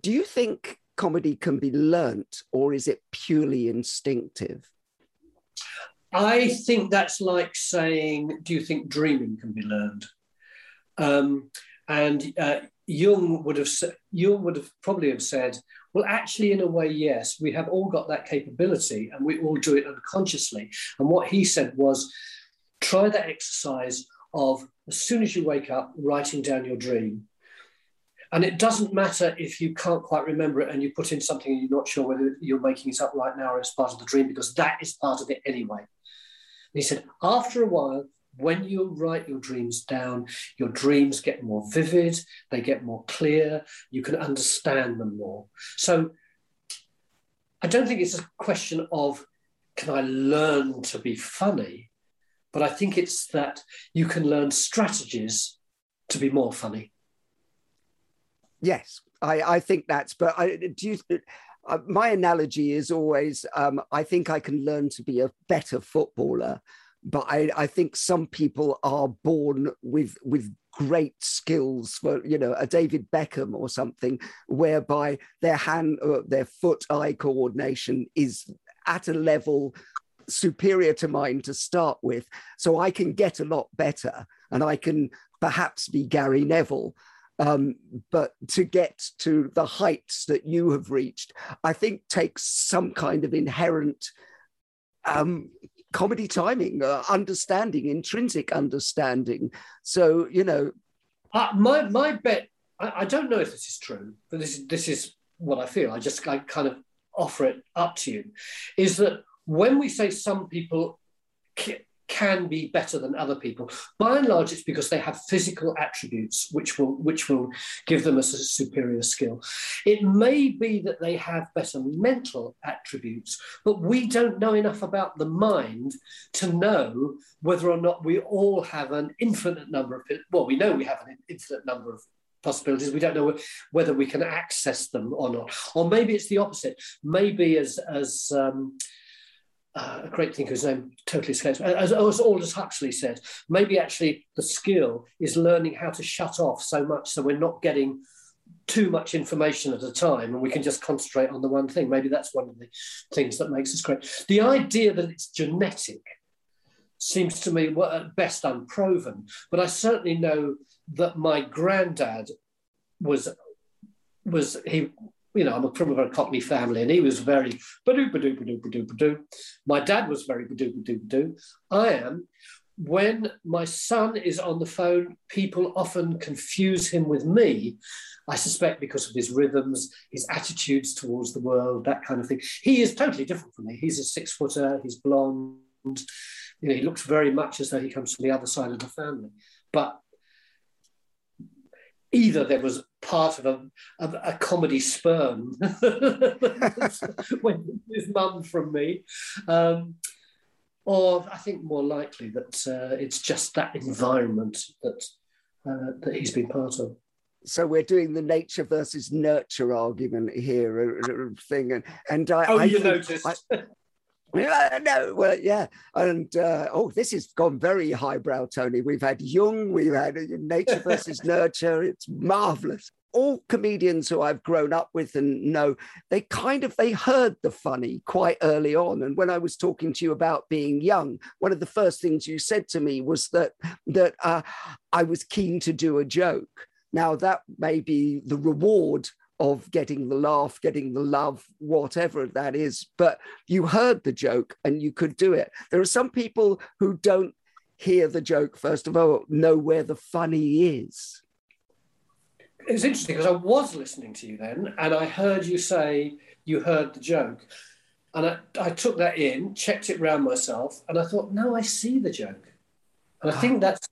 Do you think comedy can be learnt, or is it purely instinctive? I think that's like saying, "Do you think dreaming can be learned?" Um, and uh, Jung would have Jung would have probably have said, well, actually, in a way, yes, we have all got that capability and we all do it unconsciously. And what he said was try that exercise of as soon as you wake up, writing down your dream. And it doesn't matter if you can't quite remember it and you put in something and you're not sure whether you're making it up right now or it's part of the dream, because that is part of it anyway. He said, after a while, when you write your dreams down, your dreams get more vivid, they get more clear, you can understand them more. So I don't think it's a question of can I learn to be funny, but I think it's that you can learn strategies to be more funny. Yes, I, I think that's, but I do you, uh, my analogy is always um, I think I can learn to be a better footballer but I, I think some people are born with with great skills for you know a David Beckham or something, whereby their hand, uh, their foot eye coordination is at a level superior to mine to start with, so I can get a lot better, and I can perhaps be Gary Neville. Um, but to get to the heights that you have reached, I think takes some kind of inherent um, comedy timing, uh, understanding, intrinsic understanding. So you know, uh, my my bet. I, I, don't know if this is true, but this this is what I feel. I just I kind of offer it up to you. Is that when we say some people can be better than other people. By and large, it's because they have physical attributes which will which will give them a superior skill. It may be that they have better mental attributes, but we don't know enough about the mind to know whether or not we all have an infinite number of well, we know we have an infinite number of possibilities. We don't know whether we can access them or not. Or maybe it's the opposite. Maybe as as um, uh, a great thinker whose name totally escapes me, as, as Aldous Huxley said, maybe actually the skill is learning how to shut off so much so we're not getting too much information at a time and we can just concentrate on the one thing. Maybe that's one of the things that makes us great. The idea that it's genetic seems to me at best unproven, but I certainly know that my granddad was was he you know, I'm a from a Cockney family, and he was very badoo badoo badoo badoo badoo. My dad was very badoo badoo badoo. I am. When my son is on the phone, people often confuse him with me. I suspect because of his rhythms, his attitudes towards the world, that kind of thing. He is totally different from me. He's a six footer. He's blonde. You know, he looks very much as though he comes from the other side of the family. But either there was part of a, of a comedy sperm when his mum from me, um, or I think more likely that uh, it's just that environment that uh, that he's been part of. So we're doing the nature versus nurture argument here, thing, and and I. Oh, I you noticed. I, no, well, yeah, and uh, oh, this has gone very highbrow, Tony. We've had Jung, we've had uh, nature versus nurture. It's marvelous. All comedians who I've grown up with and know, they kind of they heard the funny quite early on. And when I was talking to you about being young, one of the first things you said to me was that that uh, I was keen to do a joke. Now that may be the reward of getting the laugh, getting the love, whatever that is. But you heard the joke and you could do it. There are some people who don't hear the joke, first of all, know where the funny is. It's interesting because I was listening to you then and I heard you say you heard the joke. And I, I took that in, checked it round myself, and I thought, no, I see the joke. And I think ah. that's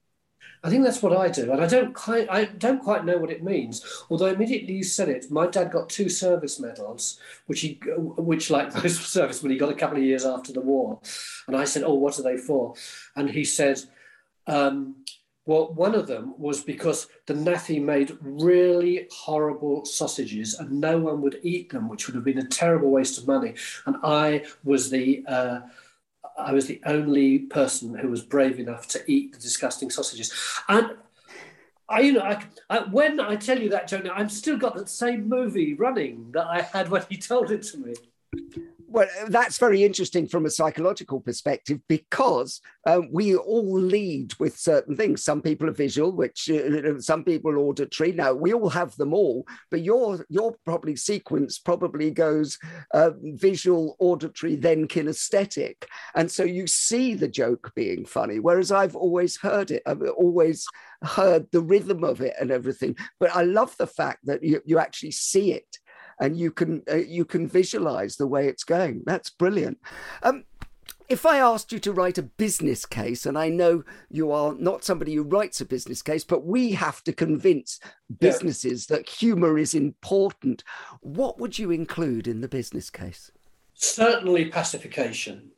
I think that's what I do, and I don't quite I don't quite know what it means. Although immediately you said it, my dad got two service medals, which he which like most servicemen he got a couple of years after the war, and I said, "Oh, what are they for?" And he said, um, Well, one of them was because the NAAFI made really horrible sausages and no one would eat them, which would have been a terrible waste of money. And I was the uh, I was the only person who was brave enough to eat the disgusting sausages. And I, you know, I, I, when I tell you that joke, I've still got that same movie running that I had when he told it to me. Well, that's very interesting from a psychological perspective because um, we all lead with certain things. Some people are visual, which uh, some people are auditory. Now we all have them all, but your your probably sequence probably goes uh, visual, auditory, then kinesthetic, and so you see the joke being funny. Whereas I've always heard it, I've always heard the rhythm of it and everything. But I love the fact that you, you actually see it and you can uh, you can visualize the way it's going. That's brilliant. Um, if I asked you to write a business case, and I know you are not somebody who writes a business case, but we have to convince businesses yeah. that humour is important, what would you include in the business case? Certainly pacification.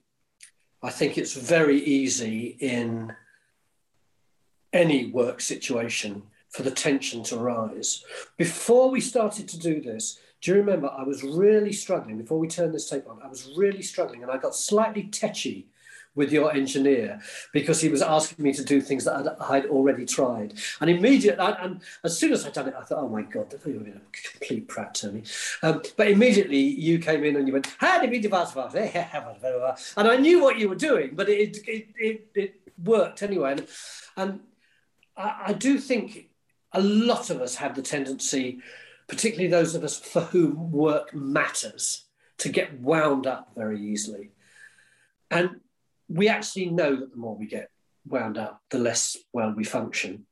I think it's very easy in any work situation for the tension to rise. Before we started to do this, do you remember I was really struggling before we turned this tape on? I was really struggling and I got slightly tetchy with your engineer because he was asking me to do things that I'd, I'd already tried. And immediately, and as soon as I'd done it, I thought, oh my God, you're being a complete prat, Tony. Um, but immediately you came in and you went, and I knew what you were doing, but it, it, it, it worked anyway. And, and I, I do think a lot of us have the tendency particularly those of us for whom work matters, to get wound up very easily. And we actually know that the more we get wound up, the less well we function.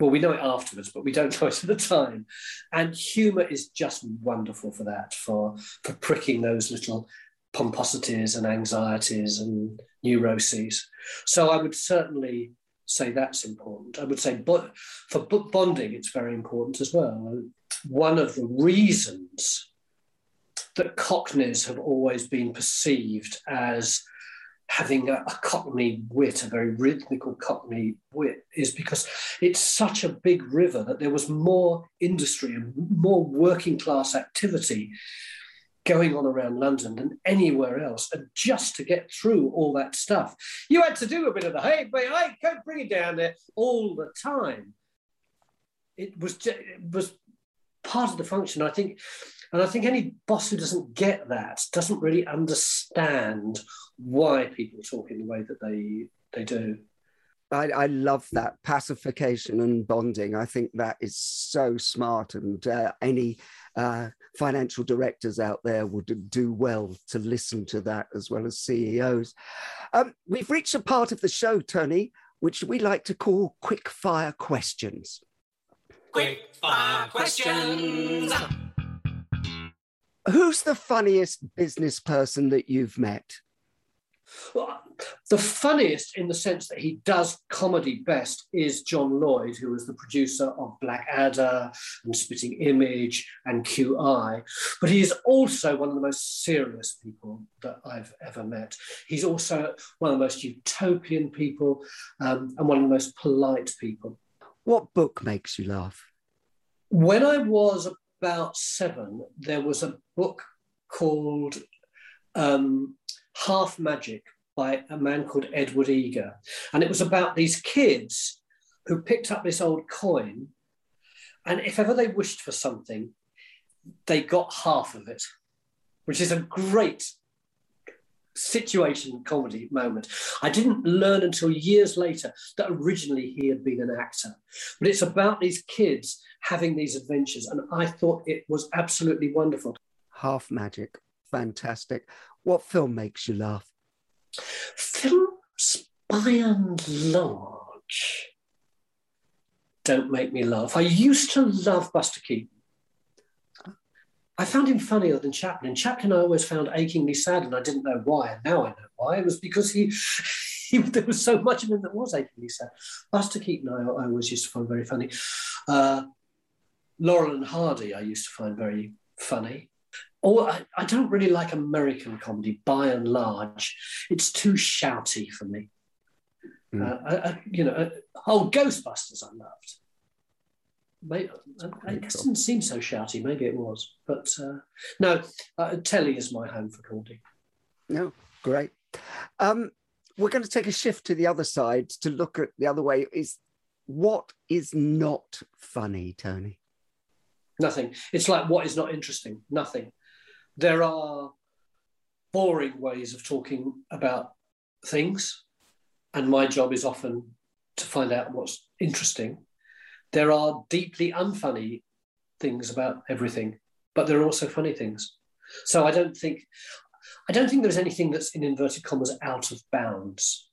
Well, we know it afterwards, but we don't know it at the time. And humor is just wonderful for that, for, for pricking those little pomposities and anxieties and neuroses. So I would certainly say that's important. I would say but for bonding, it's very important as well one of the reasons that Cockneys have always been perceived as having a, a, Cockney wit, a very rhythmical Cockney wit, is because it's such a big river that there was more industry and more working class activity going on around London than anywhere else. And just to get through all that stuff, you had to do a bit of the hey, but I can't bring it down there all the time. It was it was part of the function. I think, and I think any boss who doesn't get that doesn't really understand why people talk in the way that they they do. I, I, love that pacification and bonding. I think that is so smart, and uh, any uh, financial directors out there would do well to listen to that as well as CEOs. Um, we've reached a part of the show, Tony, which we like to call quick fire questions. Quick fire questions. Who's the funniest business person that you've met? Well, the funniest in the sense that he does comedy best is John Lloyd, who was the producer of Blackadder and Spitting Image and QI. But he is also one of the most serious people that I've ever met. He's also one of the most utopian people um, and one of the most polite people. What book makes you laugh? When I was about seven, there was a book called um, Half Magic by a man called Edward Eager. And it was about these kids who picked up this old coin. And if ever they wished for something, they got half of it, which is a great situation comedy moment. I didn't learn until years later that originally he had been an actor, but it's about these kids having these adventures, and I thought it was absolutely wonderful. Half magic, fantastic. What film makes you laugh? Films by and large don't make me laugh. I used to love Buster Keaton. I found him funnier than Chaplin. And Chaplin I always found achingly sad, and I didn't know why. And now I know why. It was because he, he there was so much of him that was achingly sad. Buster Keaton I, I always used to find very funny. Uh, Laurel and Hardy I used to find very funny. Or I, I don't really like American comedy by and large. It's too shouty for me. Uh, I, I, you know, uh, oh, Ghostbusters, I loved. Maybe, it doesn't seem so shouty. Maybe it was, but uh, no. Uh, telly is my home for comedy. No, great. Um, we're going to take a shift to the other side to look at the other way. Is what is not funny, Tony? Nothing. It's like what is not interesting. Nothing. There are boring ways of talking about things, and my job is often to find out what's interesting. There are deeply unfunny things about everything, but there are also funny things. So I don't think I don't think there's anything that's in inverted commas out of bounds.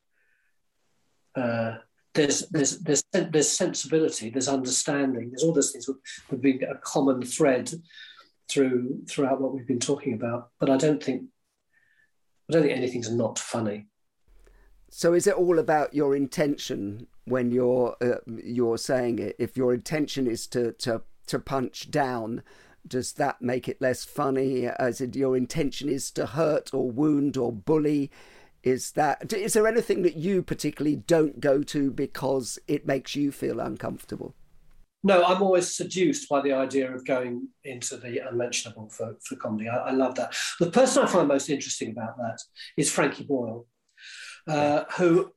Uh, there's there's there's there's sensibility, there's understanding, there's all those things would, would be a common thread through throughout what we've been talking about. But I don't think I don't think anything's not funny. So is it all about your intention when you're uh, you're saying it? If your intention is to to to punch down, does that make it less funny? As it, your intention is to hurt or wound or bully? Is that is there anything that you particularly don't go to because it makes you feel uncomfortable? No, I'm always seduced by the idea of going into the unmentionable for, for comedy. I, I love that. The person I find most interesting about that is Frankie Boyle, uh, who,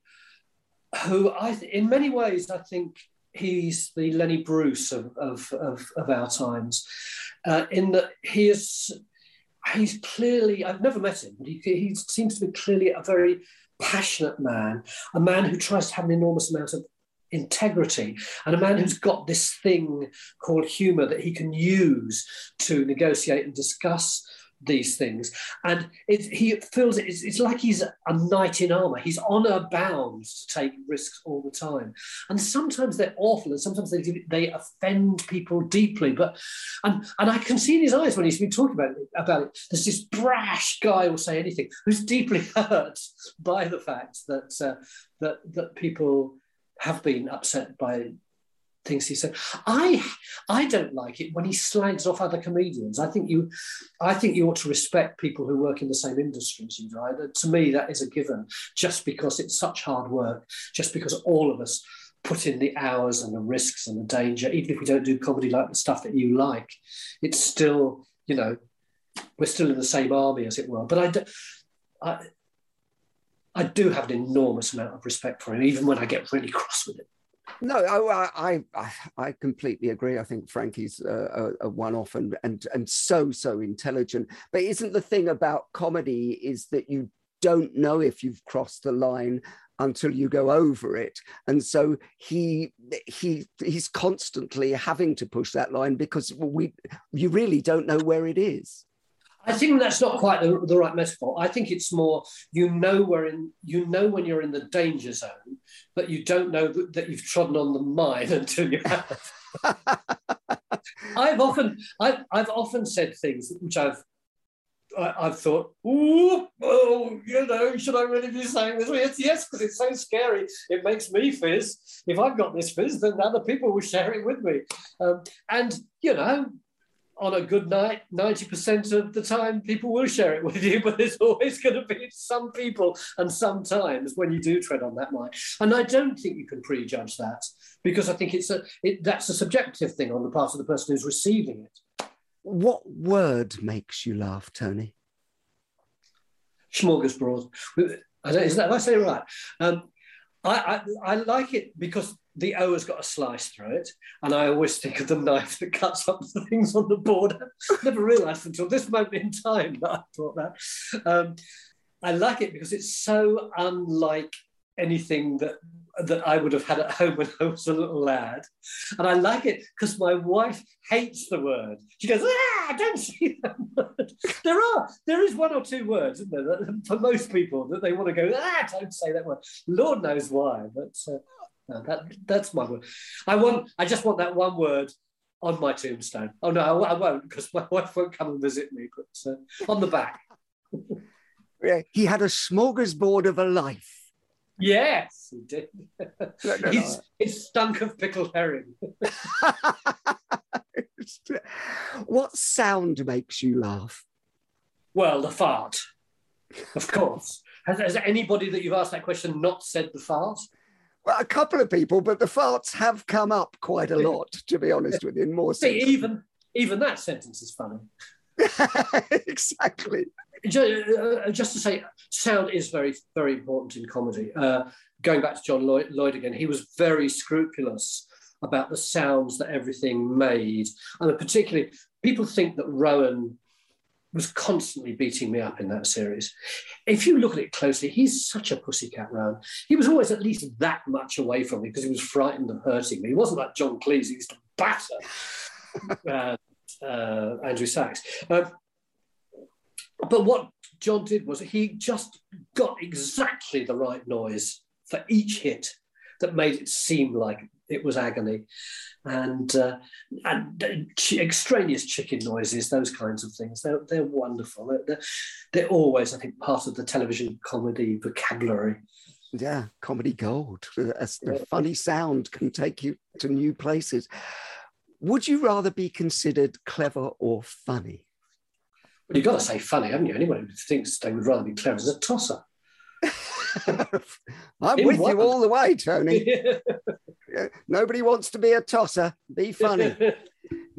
who I, in many ways, I think he's the Lenny Bruce of, of, of, of our times, uh, in that he is he's clearly, I've never met him, but he, he seems to be clearly a very passionate man, a man who tries to have an enormous amount of integrity, and a man who's got this thing called humor that he can use to negotiate and discuss these things. And he feels it's, it's like he's a knight in armor. He's honor bound to take risks all the time. And sometimes they're awful and sometimes they, they offend people deeply. But and, and I can see in his eyes when he's been talking about it, about it, there's this brash guy will say anything who's deeply hurt by the fact that, uh, that, that people have been upset by things he said. I I don't like it when he slags off other comedians. I think you I think you ought to respect people who work in the same industry as you. I, to me, that is a given. Just because it's such hard work, just because all of us put in the hours and the risks and the danger, even if we don't do comedy like the stuff that you like, it's still you know we're still in the same army as it were. But I. Do, I I do have an enormous amount of respect for him, even when I get really cross with him. No, I, I, I completely agree. I think Frankie's a, a one-off and, and and so so intelligent. But isn't the thing about comedy is that you don't know if you've crossed the line until you go over it, and so he he he's constantly having to push that line because we you really don't know where it is. I think that's not quite the, the, right metaphor. I think it's more you know where in you know when you're in the danger zone, but you don't know that, that you've trodden on the mine until you have. I've often I've, I've often said things which I've I, have thought, ooh, oh, you know, should I really be saying this? Yes, yes, because it's so scary. It makes me fizz. If I've got this fizz, then other people will share it with me. Um, and you know, on a good night, 90% of the time people will share it with you, but there's always going to be some people and sometimes when you do tread on that line. And I don't think you can prejudge that because I think it's a it, that's a subjective thing on the part of the person who's receiving it. What word makes you laugh, Tony? Smorgasbord. I don't, is that, I say right? Um, I, I, I like it because the O has got a slice through it, and I always think of the knife that cuts up the things on the board. Never realised until this moment in time that I thought that. Um, I like it because it's so unlike anything that that I would have had at home when I was a little lad. And I like it because my wife hates the word. She goes, ah, don't say that word. There are, there is one or two words, isn't there, that, for most people that they want to go, ah, don't say that word. Lord knows why, but uh, no, that, that's my word. I want. I just want that one word on my tombstone. Oh no, I, I won't because my wife won't come and visit me. But uh, on the back. yeah, he had a smorgasbord of a life. Yes, he did. No, no, no. It stunk of pickled herring. what sound makes you laugh? Well, the fart, of course. Has, has anybody that you've asked that question not said the fart? Well, a couple of people, but the farts have come up quite a lot, to be honest with you, in more See, even even that sentence is funny. exactly. Ju- uh, Just to say, sound is very, very important in comedy. Uh, going back to John Lloyd, Lloyd again, he was very scrupulous about the sounds that everything made. And particularly, people think that Rowan was constantly beating me up in that series. If you look at it closely, he's such a pussycat round. He was always at least that much away from me because he was frightened of hurting me. He wasn't like John Cleese, who used to batter uh, uh, Andrew Sachs. Um, but what John did was he just got exactly the right noise for each hit that made it seem like it was agony. And, uh, and uh, extraneous chicken noises, those kinds of things, they're, they're wonderful. They're, they're, they're always, I think, part of the television comedy vocabulary. Yeah, comedy gold. A, a funny sound can take you to new places. Would you rather be considered clever or funny? Well, you've got to say funny, haven't you? Anyone who thinks they would rather be clever is a tosser. I'm In with you all the way, Tony. Nobody wants to be a tosser. Be funny. Yeah.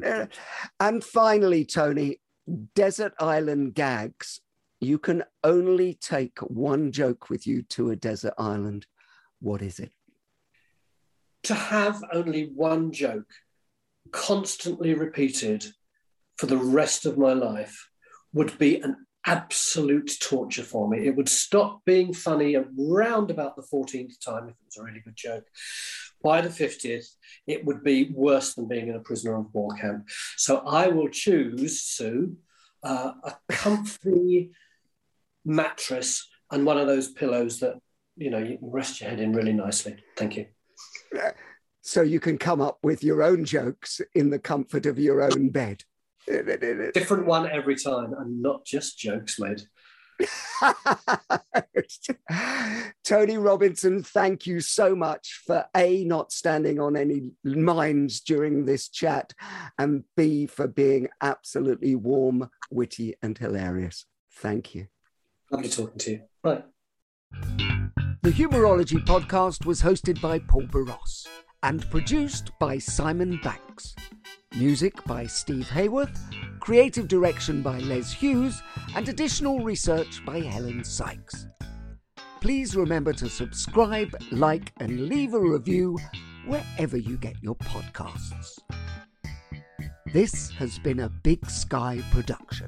Uh, and finally, Tony, desert island gags. You can only take one joke with you to a desert island. What is it? to have only one joke constantly repeated for the rest of my life would be an absolute torture for me. It would stop being funny around about the 14th time if it was a really good joke. By the 50th, it would be worse than being in a prisoner of war camp. So I will choose, Sue, uh, a comfy mattress and one of those pillows that you know you can rest your head in really nicely. Thank you. So you can come up with your own jokes in the comfort of your own bed. Different one every time, and not just jokes made. Tony Robinson, thank you so much for A, not standing on any minds during this chat, and B, for being absolutely warm, witty, and hilarious. Thank you. Lovely talking to you. Bye. The Humourology podcast was hosted by Paul Boross and produced by Simon Banks. Music by Steve Hayworth, creative direction by Les Hughes, and additional research by Helen Sykes. Please remember to subscribe, like, and leave a review wherever you get your podcasts. This has been a Big Sky production.